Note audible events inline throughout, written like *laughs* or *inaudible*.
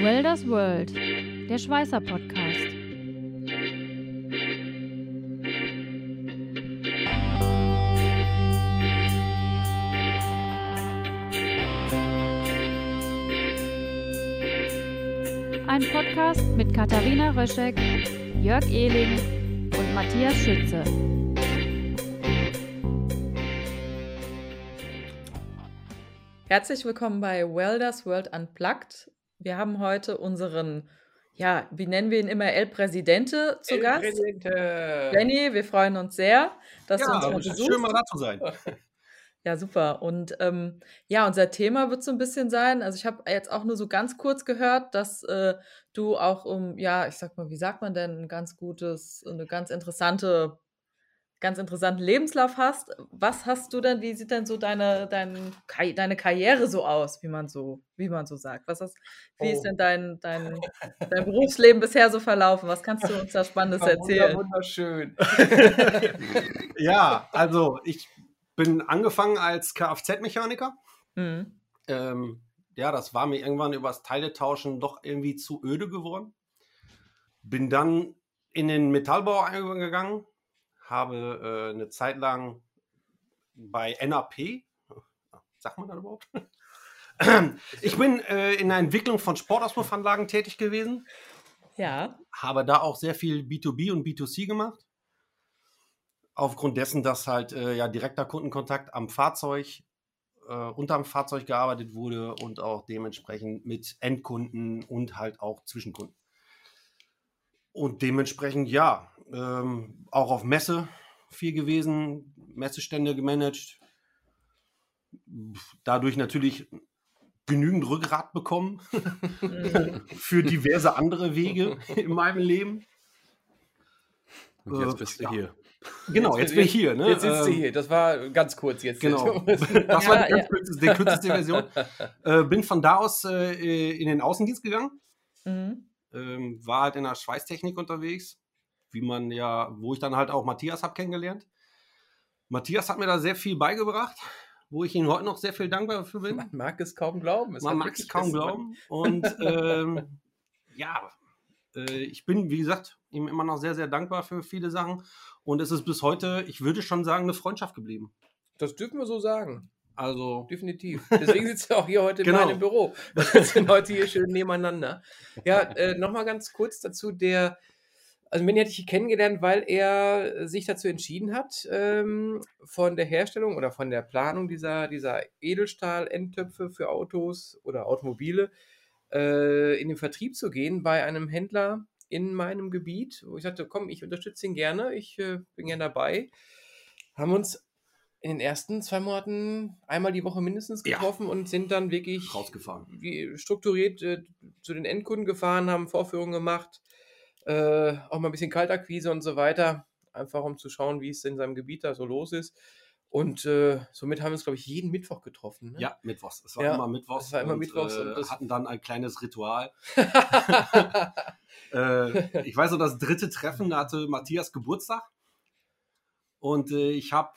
Welders World, der Schweißer Podcast. Ein Podcast mit Katharina Röschek, Jörg Ehling und Matthias Schütze. Herzlich willkommen bei Welders World Unplugged. Wir haben heute unseren, ja, wie nennen wir ihn immer, El Presidente zu El Gast. Presidente. Benny, wir freuen uns sehr, dass du uns Ja, mal besuchst. schön mal da zu sein. *laughs* Ja, super. Und ähm, ja, unser Thema wird so ein bisschen sein. Also ich habe jetzt auch nur so ganz kurz gehört, dass äh, du auch um, ja, ich sag mal, wie sagt man denn, ein ganz gutes, eine ganz interessante, ganz interessanten Lebenslauf hast. Was hast du denn, wie sieht denn so deine, dein, deine Karriere so aus, wie man so, wie man so sagt? Was hast, wie ist Oh. denn dein, dein, dein Berufsleben bisher so verlaufen? Was kannst du uns da Spannendes Wunder- erzählen? Wunderschön. *laughs* Ja, also ich bin angefangen als Kfz-Mechaniker. Mhm. Ähm, ja, das war mir irgendwann übers Teiletauschen doch irgendwie zu öde geworden. Bin dann in den Metallbau eingegangen, habe äh, eine Zeit lang bei NAP, sagt man das überhaupt? *laughs* Ich bin äh, in der Entwicklung von Sportauspuffanlagen tätig gewesen, Ja. habe da auch sehr viel B2B und B2C gemacht. Aufgrund dessen, dass halt äh, ja direkter Kundenkontakt am Fahrzeug, äh, unterm Fahrzeug gearbeitet wurde und auch dementsprechend mit Endkunden und halt auch Zwischenkunden. Und dementsprechend ja, ähm, auch auf Messe viel gewesen, Messestände gemanagt, dadurch natürlich genügend Rückgrat bekommen *laughs* für diverse andere Wege in meinem Leben. Und Äh, jetzt bist du ja. hier. Genau, jetzt, bin ich hier. Ne? Jetzt sitzt du Ähm, hier. Das war ganz kurz jetzt. Genau. *laughs* Das Ja, war die, ja. ganz kürzeste, die kürzeste Version. *laughs* Äh, bin von da aus äh, in den Außendienst gegangen. Mhm. Ähm, war halt in der Schweißtechnik unterwegs, wie man ja, wo ich dann halt auch Matthias habe kennengelernt. Matthias hat mir da sehr viel beigebracht, wo ich ihm heute noch sehr viel dankbar für bin. Man mag es kaum glauben. Es Man mag es kaum was- glauben. Und ähm, *laughs* ja, äh, ich bin, wie gesagt, ihm immer noch sehr, sehr dankbar für viele Sachen. Und es ist bis heute, ich würde schon sagen, eine Freundschaft geblieben. Das dürfen wir so sagen. Also, Definitiv. Deswegen sitzt er auch hier heute Genau. in meinem Büro. Wir sitzen *laughs* heute hier schön nebeneinander. Ja, äh, nochmal ganz kurz dazu, der, also Manny hatte ich kennengelernt, weil er sich dazu entschieden hat, ähm, von der Herstellung oder von der Planung dieser, dieser Edelstahl-Endtöpfe für Autos oder Automobile äh, in den Vertrieb zu gehen bei einem Händler in meinem Gebiet, wo ich sagte, komm, ich unterstütze ihn gerne, ich äh, bin gerne dabei. Haben uns in den ersten zwei Monaten einmal die Woche mindestens Ja. getroffen und sind dann wirklich rausgefahren. wie strukturiert äh, zu den Endkunden gefahren, haben Vorführungen gemacht, äh, auch mal ein bisschen Kaltakquise und so weiter, einfach um zu schauen, wie es in seinem Gebiet da so los ist. Und äh, somit haben wir uns, glaube ich, jeden Mittwoch getroffen. Ne? Ja, Mittwochs. Es war Ja, immer Mittwochs. es war immer und, Mittwochs Äh, und das- hatten dann ein kleines Ritual. *laughs* *laughs* Äh, ich weiß noch, das dritte Treffen hatte Matthias Geburtstag. Und äh, ich habe,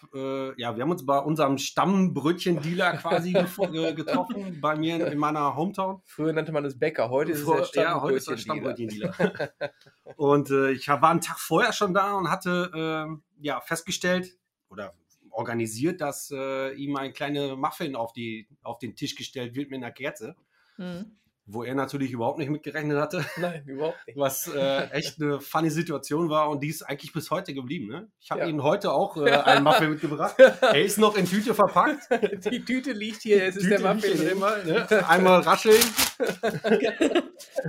äh, ja, wir haben uns bei unserem Stammbrötchen-Dealer quasi *laughs* äh, getroffen, bei mir in, in meiner Hometown. Früher nannte man es Bäcker, heute ist es Vor- der ja, heute ist das Stammbrötchendealer. Stammbrötchen-Dealer. und äh, ich war einen Tag vorher schon da und hatte ähm, ja, festgestellt oder organisiert, dass äh, ihm ein kleiner Muffin auf, die, auf den Tisch gestellt wird mit einer Kerze, Mhm. Wo er natürlich überhaupt nicht mitgerechnet hatte, *laughs* Nein, überhaupt nicht. was äh, echt eine funny Situation war und die ist eigentlich bis heute geblieben. Ne? Ich habe Ja. Ihnen heute auch äh, *laughs* einen Muffin mitgebracht. *laughs* Er ist noch in Tüte verpackt. Die Tüte liegt hier, es ist der Muffin drin. ne? Einmal rascheln.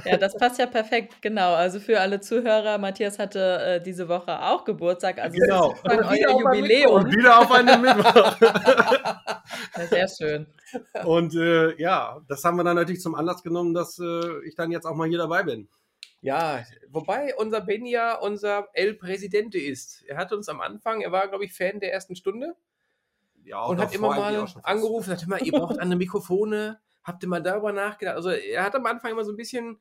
Ja, das passt ja perfekt, genau. Also für alle Zuhörer, Matthias hatte äh, diese Woche auch Geburtstag, also Genau. sozusagen Und wieder euer Jubiläum. Und wieder auf einen Mittwoch. Sehr schön. *laughs* Und äh, ja, das haben wir dann natürlich zum Anlass genommen, dass äh, ich dann jetzt auch mal hier dabei bin. Ja, wobei unser Benny ja unser El Presidente ist. Er hat uns am Anfang, er war, glaube ich, Fan der ersten Stunde Ja, und hat immer mal angerufen, sagte mal, ihr braucht andere Mikrofone, habt ihr mal darüber nachgedacht? Also er hat am Anfang immer so ein bisschen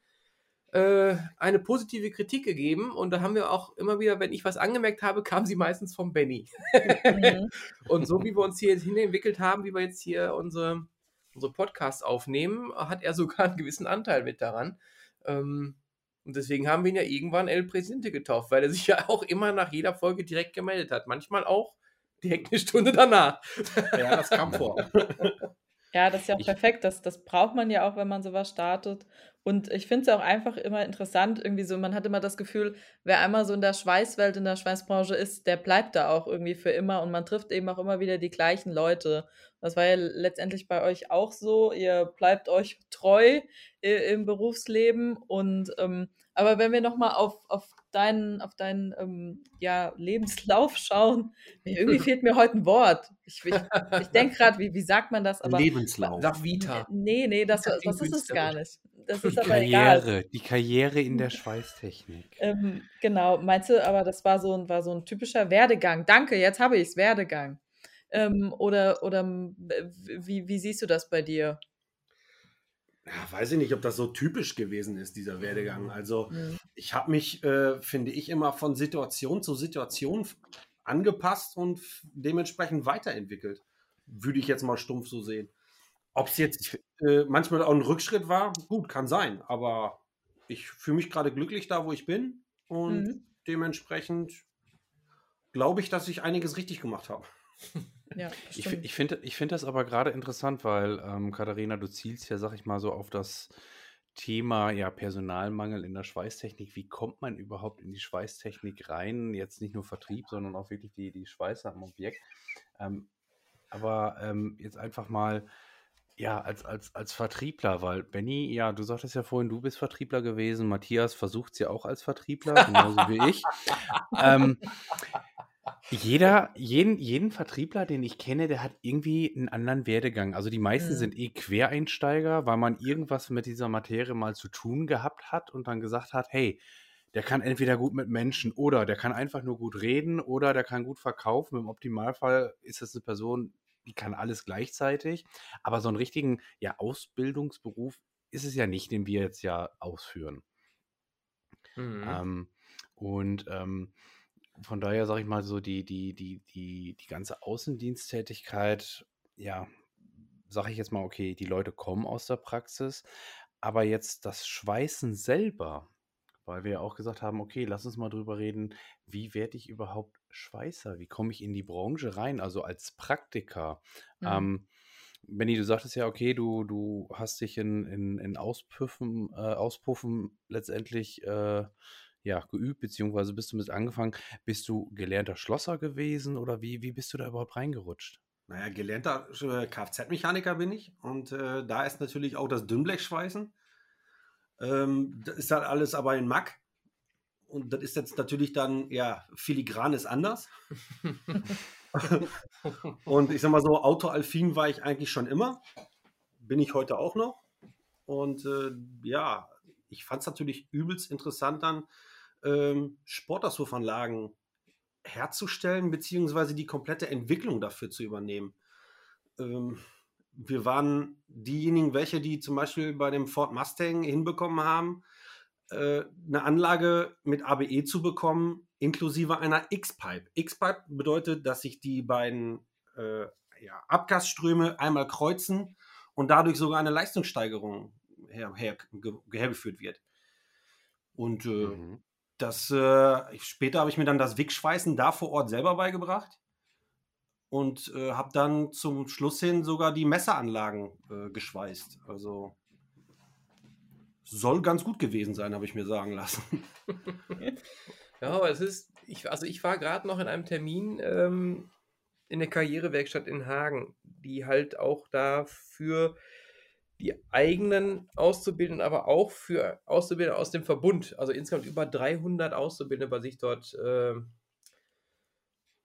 äh, eine positive Kritik gegeben und da haben wir auch immer wieder, wenn ich was angemerkt habe, *laughs* kam sie meistens vom Benny. Mhm. *laughs* Und so wie wir uns hier hin entwickelt haben, wie wir jetzt hier unsere unsere Podcasts aufnehmen, hat er sogar einen gewissen Anteil mit daran. Ähm, und deswegen haben wir ihn ja irgendwann El Presidente getauft, weil er sich ja auch immer nach jeder Folge direkt gemeldet hat. Manchmal auch direkt eine Stunde danach. Ja, das kam vor. *laughs* Ja, das ist ja auch Ich- perfekt. Das, das braucht man ja auch, wenn man sowas startet. Und ich finde es auch einfach immer interessant, irgendwie so, man hat immer das Gefühl, wer einmal so in der Schweißwelt, in der Schweißbranche ist, der bleibt da auch irgendwie für immer und man trifft eben auch immer wieder die gleichen Leute. Das war ja letztendlich bei euch auch so. Ihr bleibt euch treu im Berufsleben und ähm, aber wenn wir nochmal auf, auf deinen, auf deinen ähm, ja, Lebenslauf schauen, *laughs* irgendwie fehlt mir heute ein Wort. Ich, ich, ich denke gerade, wie, wie sagt man das? Aber Lebenslauf. Sag Vita. Nee, nee, das, Das ist es gar nicht. Das Die ist aber egal. Karriere, die Karriere in der Schweißtechnik. Ähm, genau, meinst du, aber das war so ein, war so ein typischer Werdegang. Danke, jetzt habe ich es, Werdegang. Ähm, oder oder wie, wie siehst du das bei dir? Ja, weiß ich nicht, ob das so typisch gewesen ist, dieser Werdegang. Also Hm. ich habe mich, äh, finde ich, immer von Situation zu Situation angepasst und dementsprechend weiterentwickelt. Würde ich jetzt mal stumpf so sehen. Ob es jetzt äh, manchmal auch ein Rückschritt war, gut, kann sein. Aber ich fühle mich gerade glücklich da, wo ich bin. Und Mhm. dementsprechend glaube ich, dass ich einiges richtig gemacht habe. Ja, *laughs* Ich, ich finde ich find das aber gerade interessant, weil, ähm, Katharina, du zielst ja, sag ich mal, so auf das Thema ja, Personalmangel in der Schweißtechnik. Wie kommt man überhaupt in die Schweißtechnik rein? Jetzt nicht nur Vertrieb, sondern auch wirklich die, die Schweißer am Objekt. Ähm, aber ähm, jetzt einfach mal, ja, als, als, als Vertriebler, weil Benny, ja, du sagtest ja vorhin, du bist Vertriebler gewesen. Matthias versucht es ja auch als Vertriebler, genauso wie *laughs* ich. Ähm, jeder, jeden, jeden Vertriebler, den ich kenne, der hat irgendwie einen anderen Werdegang. Also die meisten Mhm. sind eh Quereinsteiger, weil man irgendwas mit dieser Materie mal zu tun gehabt hat und dann gesagt hat, hey, der kann entweder gut mit Menschen oder der kann einfach nur gut reden oder der kann gut verkaufen. Im Optimalfall ist es eine Person, die kann alles gleichzeitig. Aber so einen richtigen ja, Ausbildungsberuf ist es ja nicht, den wir jetzt ja ausführen. Mhm. Ähm, und ähm, von daher sage ich mal so, die, die, die, die, die ganze Außendiensttätigkeit, ja, sage ich jetzt mal, okay, die Leute kommen aus der Praxis, aber jetzt das Schweißen selber, weil wir ja auch gesagt haben, okay, lass uns mal drüber reden, wie werde ich überhaupt Schweißer? Wie komme ich in die Branche rein, also als Praktiker? Mhm. Ähm, Benny, du sagtest ja, okay, du, du hast dich in, in, in Auspuffen, äh, Auspuffen letztendlich äh, ja, geübt, beziehungsweise bist du mit angefangen. Bist du gelernter Schlosser gewesen oder wie, wie bist du da überhaupt reingerutscht? Naja, gelernter äh, Kfz-Mechaniker bin ich und äh, da ist natürlich auch das Dünnblechschweißen. Ähm, das ist dann alles aber in Mack und das ist jetzt natürlich dann, ja, filigran ist anders. *laughs* und ich sag mal so, Autoalfin war ich eigentlich schon immer, bin ich heute auch noch. Und äh, ja, ich fand es natürlich übelst interessant dann, ähm, Sportauswurfanlagen herzustellen, beziehungsweise die komplette Entwicklung dafür zu übernehmen. Ähm, wir waren diejenigen, welche die zum Beispiel bei dem Ford Mustang hinbekommen haben, äh, eine Anlage mit ABE zu bekommen, inklusive einer X-Pipe. X-Pipe bedeutet, dass sich die beiden äh, ja, Abgasströme einmal kreuzen und dadurch sogar eine Leistungssteigerung her, her, ge, hergeführt wird. Und äh, Mhm. das, äh, später habe ich mir dann das Wickschweißen da vor Ort selber beigebracht und äh, habe dann zum Schluss hin sogar die Messeranlagen äh, geschweißt. Also soll ganz gut gewesen sein, habe ich mir sagen lassen. *laughs* Ja, aber es ist, ich, also ich war gerade noch in einem Termin ähm, in der Karrierewerkstatt in Hagen, die halt auch da für die eigenen Auszubildenden, aber auch für Auszubildende aus dem Verbund, also insgesamt über 300 Auszubildende bei sich dort ähm,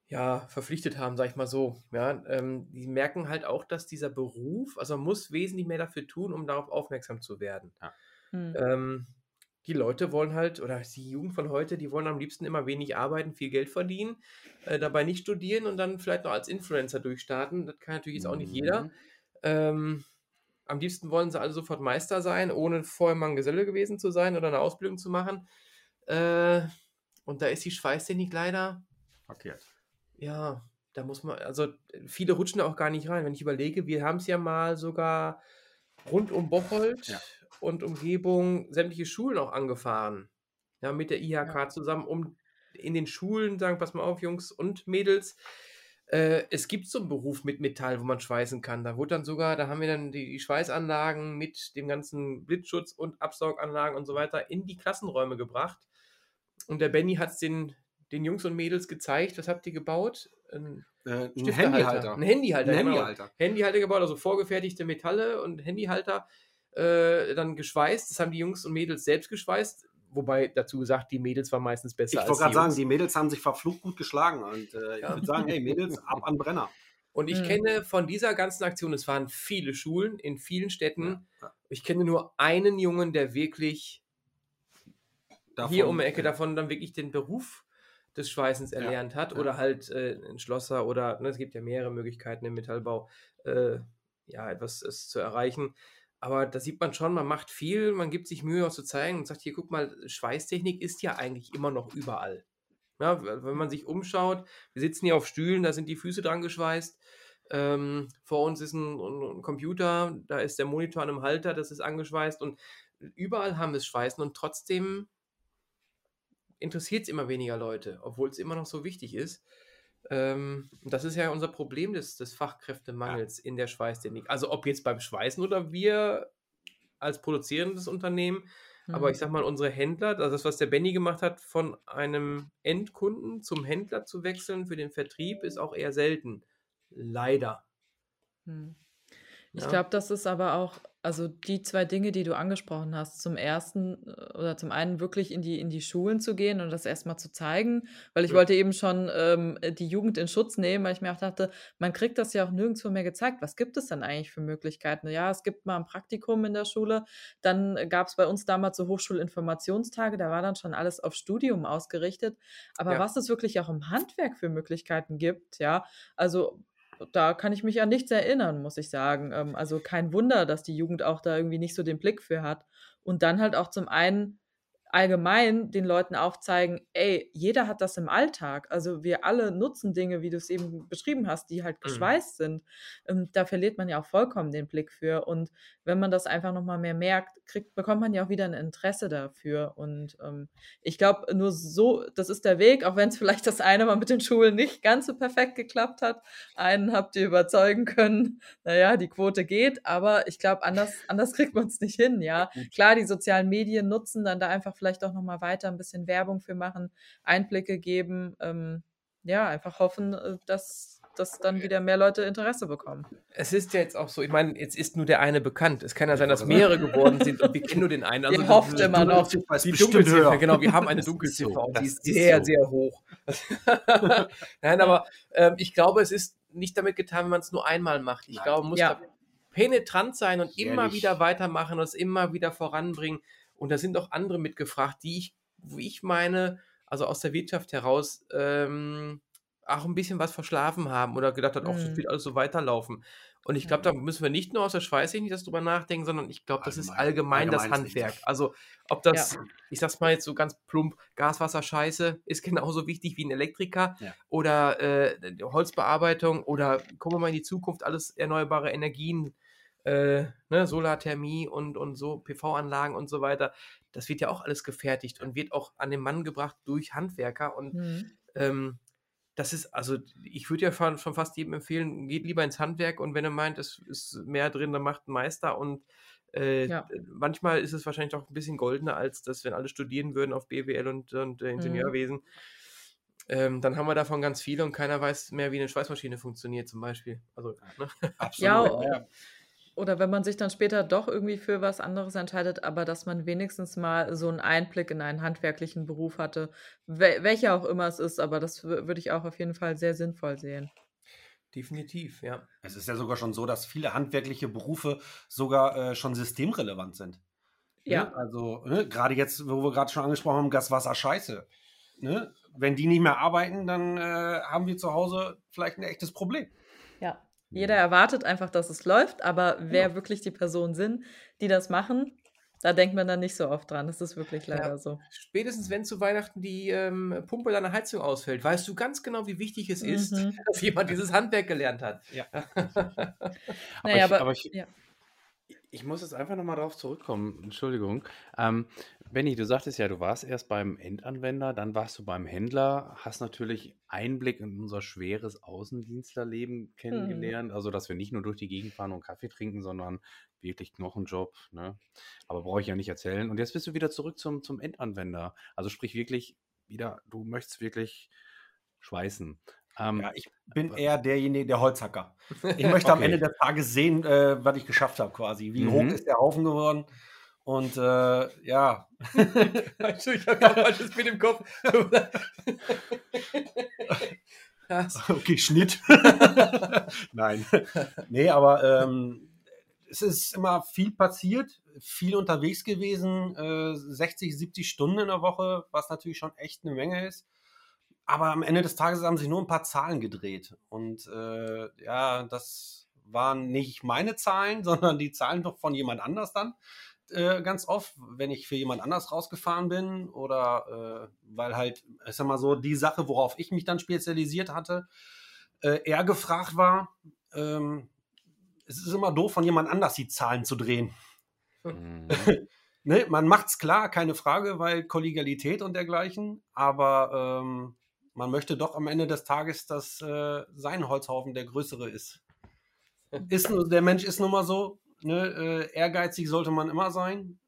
ja, verpflichtet haben, sag ich mal so. Ja, ähm, die merken halt auch, dass dieser Beruf, also man muss wesentlich mehr dafür tun, um darauf aufmerksam zu werden. Hm. Ähm, die Leute wollen halt, oder die Jugend von heute, die wollen am liebsten immer wenig arbeiten, viel Geld verdienen, äh, dabei nicht studieren und dann vielleicht noch als Influencer durchstarten. Das kann natürlich jetzt auch nicht jeder. Mhm. Ähm, am liebsten wollen sie alle sofort Meister sein, ohne vorher mal ein Geselle gewesen zu sein oder eine Ausbildung zu machen. Äh, und da ist die Schweißtechnik leider, Verkehrt. ja, da muss man, also viele rutschen da auch gar nicht rein. Wenn ich überlege, wir haben es ja mal sogar rund um Bocholt Ja. Und Umgebung sämtliche Schulen auch angefahren. Ja, mit der IHK zusammen, um in den Schulen sagen, pass mal auf, Jungs und Mädels, äh, es gibt so einen Beruf mit Metall, wo man schweißen kann. Da wurde dann sogar, da haben wir dann die, die Schweißanlagen mit dem ganzen Blitzschutz und Absauganlagen und so weiter in die Klassenräume gebracht. Und der Benny hat es den, den Jungs und Mädels gezeigt. Was habt ihr gebaut? Ein Äh, ein. Handyhalter. Ein Handyhalter, Ein genau. Handyhalter. Handyhalter gebaut, also vorgefertigte Metalle und Handyhalter äh, dann geschweißt. Das haben die Jungs und Mädels selbst geschweißt. Wobei dazu gesagt, die Mädels waren meistens besser Ich als wollte gerade sagen, die Mädels haben sich verflucht gut geschlagen. Und äh, Ja. ich würde sagen, hey Mädels, *laughs* ab an Brenner. Und ich Mhm. kenne von dieser ganzen Aktion, es waren viele Schulen in vielen Städten. Ja, ja. Ich kenne nur einen Jungen, der wirklich Davon, hier um die Ecke äh, davon dann wirklich den Beruf des Schweißens Ja, erlernt hat. ja. Oder halt äh, ein Schlosser oder ne, es gibt ja mehrere Möglichkeiten im Metallbau, äh, ja, etwas es zu erreichen. Aber da sieht man schon, man macht viel, man gibt sich Mühe, was zu zeigen und sagt, hier, guck mal, Schweißtechnik ist ja eigentlich immer noch überall. Ja, wenn man sich umschaut, wir sitzen hier auf Stühlen, da sind die Füße dran geschweißt. Ähm, vor uns ist ein, ein, ein Computer, da ist der Monitor an einem Halter, das ist angeschweißt und überall haben wir es Schweißen und trotzdem interessiert es immer weniger Leute, obwohl es immer noch so wichtig ist. Ähm, das ist ja unser Problem des, des Fachkräftemangels in der Schweißtechnik. Also ob jetzt beim Schweißen oder wir als produzierendes Unternehmen, aber Mhm. ich sag mal, unsere Händler, also das, was der Benny gemacht hat, von einem Endkunden zum Händler zu wechseln für den Vertrieb, ist auch eher selten. Leider. Hm. Ich Ja. glaube, das ist aber auch, also die zwei Dinge, die du angesprochen hast, zum ersten äh, oder zum einen wirklich in die, in die Schulen zu gehen und das erstmal zu zeigen, weil ich Ja. wollte eben schon ähm, die Jugend in Schutz nehmen, weil ich mir auch dachte, man kriegt das ja auch nirgendwo mehr gezeigt. Was gibt es denn eigentlich für Möglichkeiten? Ja, es gibt mal ein Praktikum in der Schule, dann gab es bei uns damals so Hochschulinformationstage, da war dann schon alles auf Studium ausgerichtet. Aber Ja. was es wirklich auch im Handwerk für Möglichkeiten gibt, ja, also da kann ich mich an nichts erinnern, muss ich sagen. Ähm, also kein Wunder, dass die Jugend auch da irgendwie nicht so den Blick für hat. Und dann halt auch zum einen allgemein den Leuten aufzeigen, ey, jeder hat das im Alltag. Also wir alle nutzen Dinge, wie du es eben beschrieben hast, die halt Mhm. geschweißt sind. Ähm, da verliert man ja auch vollkommen den Blick für. Und wenn man das einfach nochmal mehr merkt, kriegt, bekommt man ja auch wieder ein Interesse dafür. Und ähm, ich glaube, nur so, das ist der Weg, auch wenn es *laughs* vielleicht das eine Mal mit den Schulen nicht ganz so perfekt geklappt hat. Einen habt ihr überzeugen können, naja, die Quote geht, aber ich glaube, anders, anders kriegt man es nicht hin, ja. Klar, die sozialen Medien nutzen, dann da einfach vielleicht auch nochmal weiter ein bisschen Werbung für machen, Einblicke geben, ähm, ja, einfach hoffen, äh, dass, dass dann wieder mehr Leute Interesse bekommen. Es ist ja jetzt auch so, ich meine, jetzt ist nur der eine bekannt. Es kann ja sein, dass mehrere geworden sind und wir kennen nur den einen. Also Ihr hofft immer noch. Die Dunkelziffer, höher. genau, wir haben eine *laughs* Dunkelziffer so, und die ist sehr, so. sehr hoch. *laughs* Nein, aber ähm, ich glaube, es ist nicht damit getan, wenn man es nur einmal macht. Ich Nein. glaube, man muss Ja. da penetrant sein und immer Jährlich. wieder weitermachen und es immer wieder voranbringen. Und da sind auch andere mitgefragt, die ich, wo ich meine, also aus der Wirtschaft heraus, ähm, auch ein bisschen was verschlafen haben oder gedacht hat, das Mhm. wird alles so weiterlaufen. Und ich glaube, da müssen wir nicht nur aus der Schweißtechnik das drüber nachdenken, sondern ich glaube, das ist Allgemein. allgemein das Handwerk. wichtig. Also, ob das, ich sag's mal jetzt so ganz plump, Gaswasser Scheiße *laughs* ist genauso wichtig wie ein Elektriker Ja. oder äh, Holzbearbeitung oder gucken wir mal in die Zukunft, alles erneuerbare Energien, äh, ne, Solarthermie und, und so, PV-Anlagen und so weiter. Das wird ja auch alles gefertigt und wird auch an den Mann gebracht durch Handwerker und Mhm. ähm, das ist, also ich würde ja schon, schon fast jedem empfehlen, geht lieber ins Handwerk und wenn er meint, es ist mehr drin, dann macht ein Meister und äh, Ja. manchmal ist es wahrscheinlich auch ein bisschen goldener, als das, wenn alle studieren würden auf BWL und, und äh, Ingenieurwesen. Ähm, dann haben wir davon ganz viele und keiner weiß mehr, wie eine Schweißmaschine funktioniert, zum Beispiel. Also, ne? Ja, Absolut. Oder wenn man sich dann später doch irgendwie für was anderes entscheidet, aber dass man wenigstens mal so einen Einblick in einen handwerklichen Beruf hatte, wel welcher auch immer es ist, aber das wür- würde ich auch auf jeden Fall sehr sinnvoll sehen. definitiv, ja. Es ist ja sogar schon so, dass viele handwerkliche Berufe sogar äh, schon systemrelevant sind. Ja. Ne? Also, ne? gerade jetzt, wo wir gerade schon angesprochen haben, Gas, Wasser, Scheiße. Ne? Wenn die nicht mehr arbeiten, dann äh, haben wir zu Hause vielleicht ein echtes Problem. Ja. Jeder erwartet einfach, dass es läuft, aber wer wirklich die Personen sind, die das machen, Da denkt man dann nicht so oft dran. Das ist wirklich leider Ja. so. Spätestens wenn zu Weihnachten die ähm, Pumpe deiner Heizung ausfällt, weißt du ganz genau, wie wichtig es ist, Mhm. *laughs* dass jemand dieses Handwerk gelernt hat. Ja. *laughs* Aber, Naja, ich, aber, aber ich, ja. Ich muss jetzt einfach nochmal drauf zurückkommen. Entschuldigung. Ähm, Benny, du sagtest ja, du warst erst beim Endanwender, dann warst du beim Händler, hast natürlich Einblick in unser schweres Außendienstlerleben kennengelernt. Also, dass wir nicht nur durch die Gegend fahren und Kaffee trinken, sondern wirklich Knochenjob. Ne? Aber brauche ich ja nicht erzählen. Und jetzt bist du wieder zurück zum, zum Endanwender. Also, sprich wirklich wieder, du möchtest wirklich schweißen. Ähm, Ja, ich bin eher derjenige, der Holzhacker. Ich *laughs* möchte am Okay. Ende des Tages sehen, äh, was ich geschafft habe quasi. Wie hoch Mhm. ist der Haufen geworden? Und äh, ja, *laughs* ich habe gerade falsches Bild im Kopf. *laughs* Okay, Schnitt. Nein. Nee, aber ähm, es ist immer viel passiert, viel unterwegs gewesen, äh, 60, 70 Stunden in der Woche, was natürlich schon echt eine Menge ist. Aber am Ende des Tages haben sich nur ein paar Zahlen gedreht. Und äh, ja, das waren nicht meine Zahlen, *laughs* sondern die Zahlen doch von jemand anders dann. Äh, ganz oft, wenn ich für jemand anders rausgefahren bin oder äh, weil halt, ich sag mal so, die Sache, worauf ich mich dann spezialisiert hatte, äh, er gefragt war, ähm, es ist immer doof, von jemand anders die Zahlen zu drehen. mhm. *laughs* Ne? Man macht's klar, keine Frage, weil Kollegialität und dergleichen, aber ähm, man möchte doch am Ende des Tages, dass äh, sein Holzhaufen der größere ist. *laughs* ist nur, der Mensch ist nun mal so, ne? äh, ehrgeizig sollte man immer sein.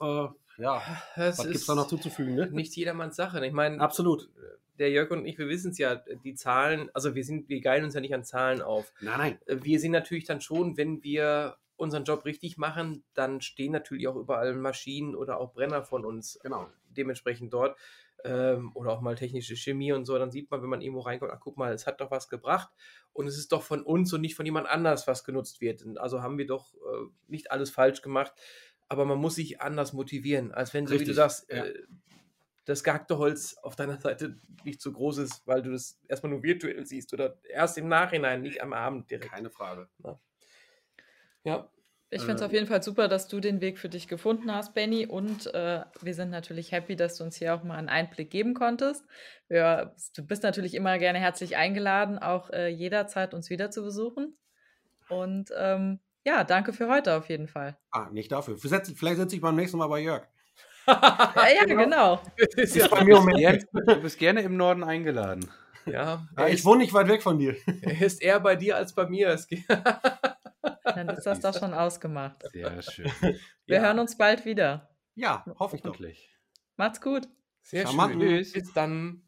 Äh, ja, Das was gibt's ist da noch zuzufügen? Ne? nicht jedermanns Sache. Ich meine, Absolut. der Jörg und ich, wir wissen es ja, die Zahlen, also wir sind, wir geilen uns ja nicht an Zahlen auf. Nein, nein. Äh, Wir sehen natürlich dann schon, wenn wir unseren Job richtig machen, dann stehen natürlich auch überall Maschinen oder auch Brenner von uns Genau. dementsprechend dort. Ähm, oder auch mal technische Chemie und so, dann sieht man, wenn man irgendwo reinkommt, ach guck mal, es hat doch was gebracht und es ist doch von uns und nicht von jemand anders, was genutzt wird. Und Also haben wir doch äh, nicht alles falsch gemacht, aber man muss sich anders motivieren, als wenn, so wie du sagst, ja. äh, das gehackte Holz auf deiner Seite nicht so groß ist, weil du das erstmal nur virtuell siehst oder erst im Nachhinein, nicht am Abend direkt. Keine Frage. Ja, Ich finde es Äh, auf jeden Fall super, dass du den Weg für dich gefunden hast, Benny. Und äh, wir sind natürlich happy, dass du uns hier auch mal einen Einblick geben konntest. Ja, du bist natürlich immer gerne herzlich eingeladen, auch äh, jederzeit uns wieder zu besuchen. Und ähm, ja, danke für heute auf jeden Fall. Ah, nicht dafür. Vielleicht setze ich beim nächsten Mal bei Jörg. Ja, ja *laughs* genau. Das ist Ist ja, bei mir um Gern, du bist gerne im Norden eingeladen. ja Ja, ich ist, wohne nicht weit weg von dir. er ist eher bei dir als bei mir. *laughs* Dann ist das doch schon ausgemacht. Sehr schön. *laughs* Wir Ja. hören uns bald wieder. Ja, hoffe ich doch. Hoffentlich. Macht's gut. Sehr Charmant. schön. Tschüss. Bis dann.